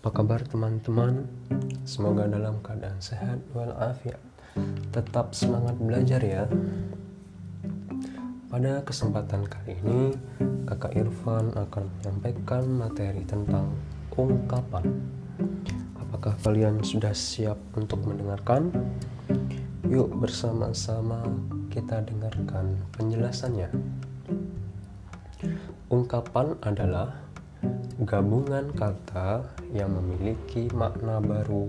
Apa kabar teman-teman? Semoga dalam keadaan sehat walafiat Tetap semangat belajar ya Pada kesempatan kali ini Kakak Irfan akan menyampaikan materi tentang ungkapan Apakah kalian sudah siap untuk mendengarkan? Yuk bersama-sama kita dengarkan penjelasannya. Ungkapan adalah gabungan kata yang memiliki makna baru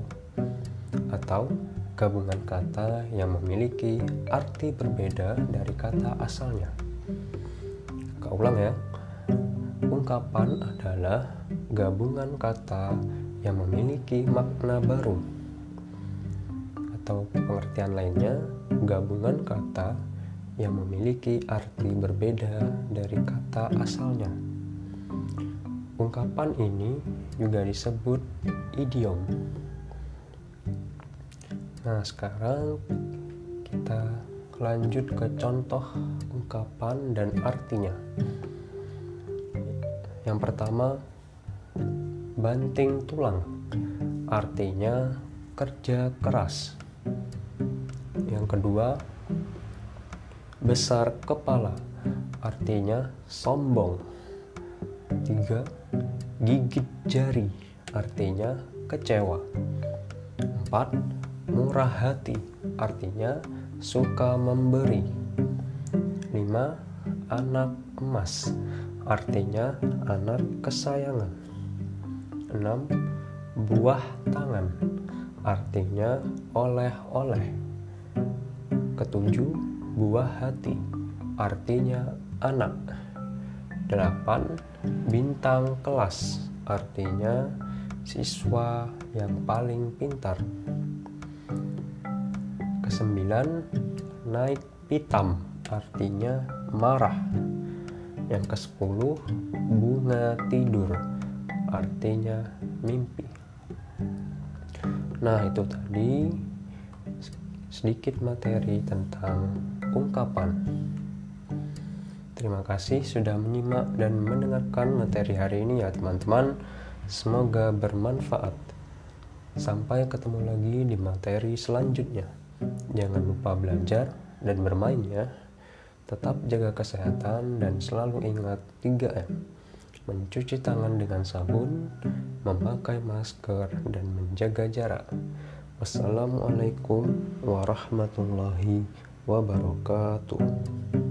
atau gabungan kata yang memiliki arti berbeda dari kata asalnya. Kau ulang ya. Ungkapan adalah gabungan kata yang memiliki makna baru atau pengertian lainnya gabungan kata yang memiliki arti berbeda dari kata asalnya. Ungkapan ini juga disebut idiom. Nah, sekarang kita lanjut ke contoh ungkapan dan artinya. Yang pertama, banting tulang. Artinya kerja keras. Yang kedua, besar kepala artinya sombong. Tiga, gigit jari artinya kecewa. Empat, murah hati artinya suka memberi. Lima, anak emas artinya anak kesayangan. Enam, buah tangan artinya oleh-oleh. Ketujuh, buah hati artinya anak. 8. Bintang kelas artinya siswa yang paling pintar. Kesembilan, naik pitam artinya marah. Yang kesepuluh, bunga tidur artinya mimpi. Nah, itu tadi sedikit materi tentang ungkapan. Terima kasih sudah menyimak dan mendengarkan materi hari ini ya teman-teman. Semoga bermanfaat. Sampai ketemu lagi di materi selanjutnya. Jangan lupa belajar dan bermain ya. Tetap jaga kesehatan dan selalu ingat 3M. Mencuci tangan dengan sabun, memakai masker, dan menjaga jarak. Wassalamualaikum warahmatullahi wabarakatuh.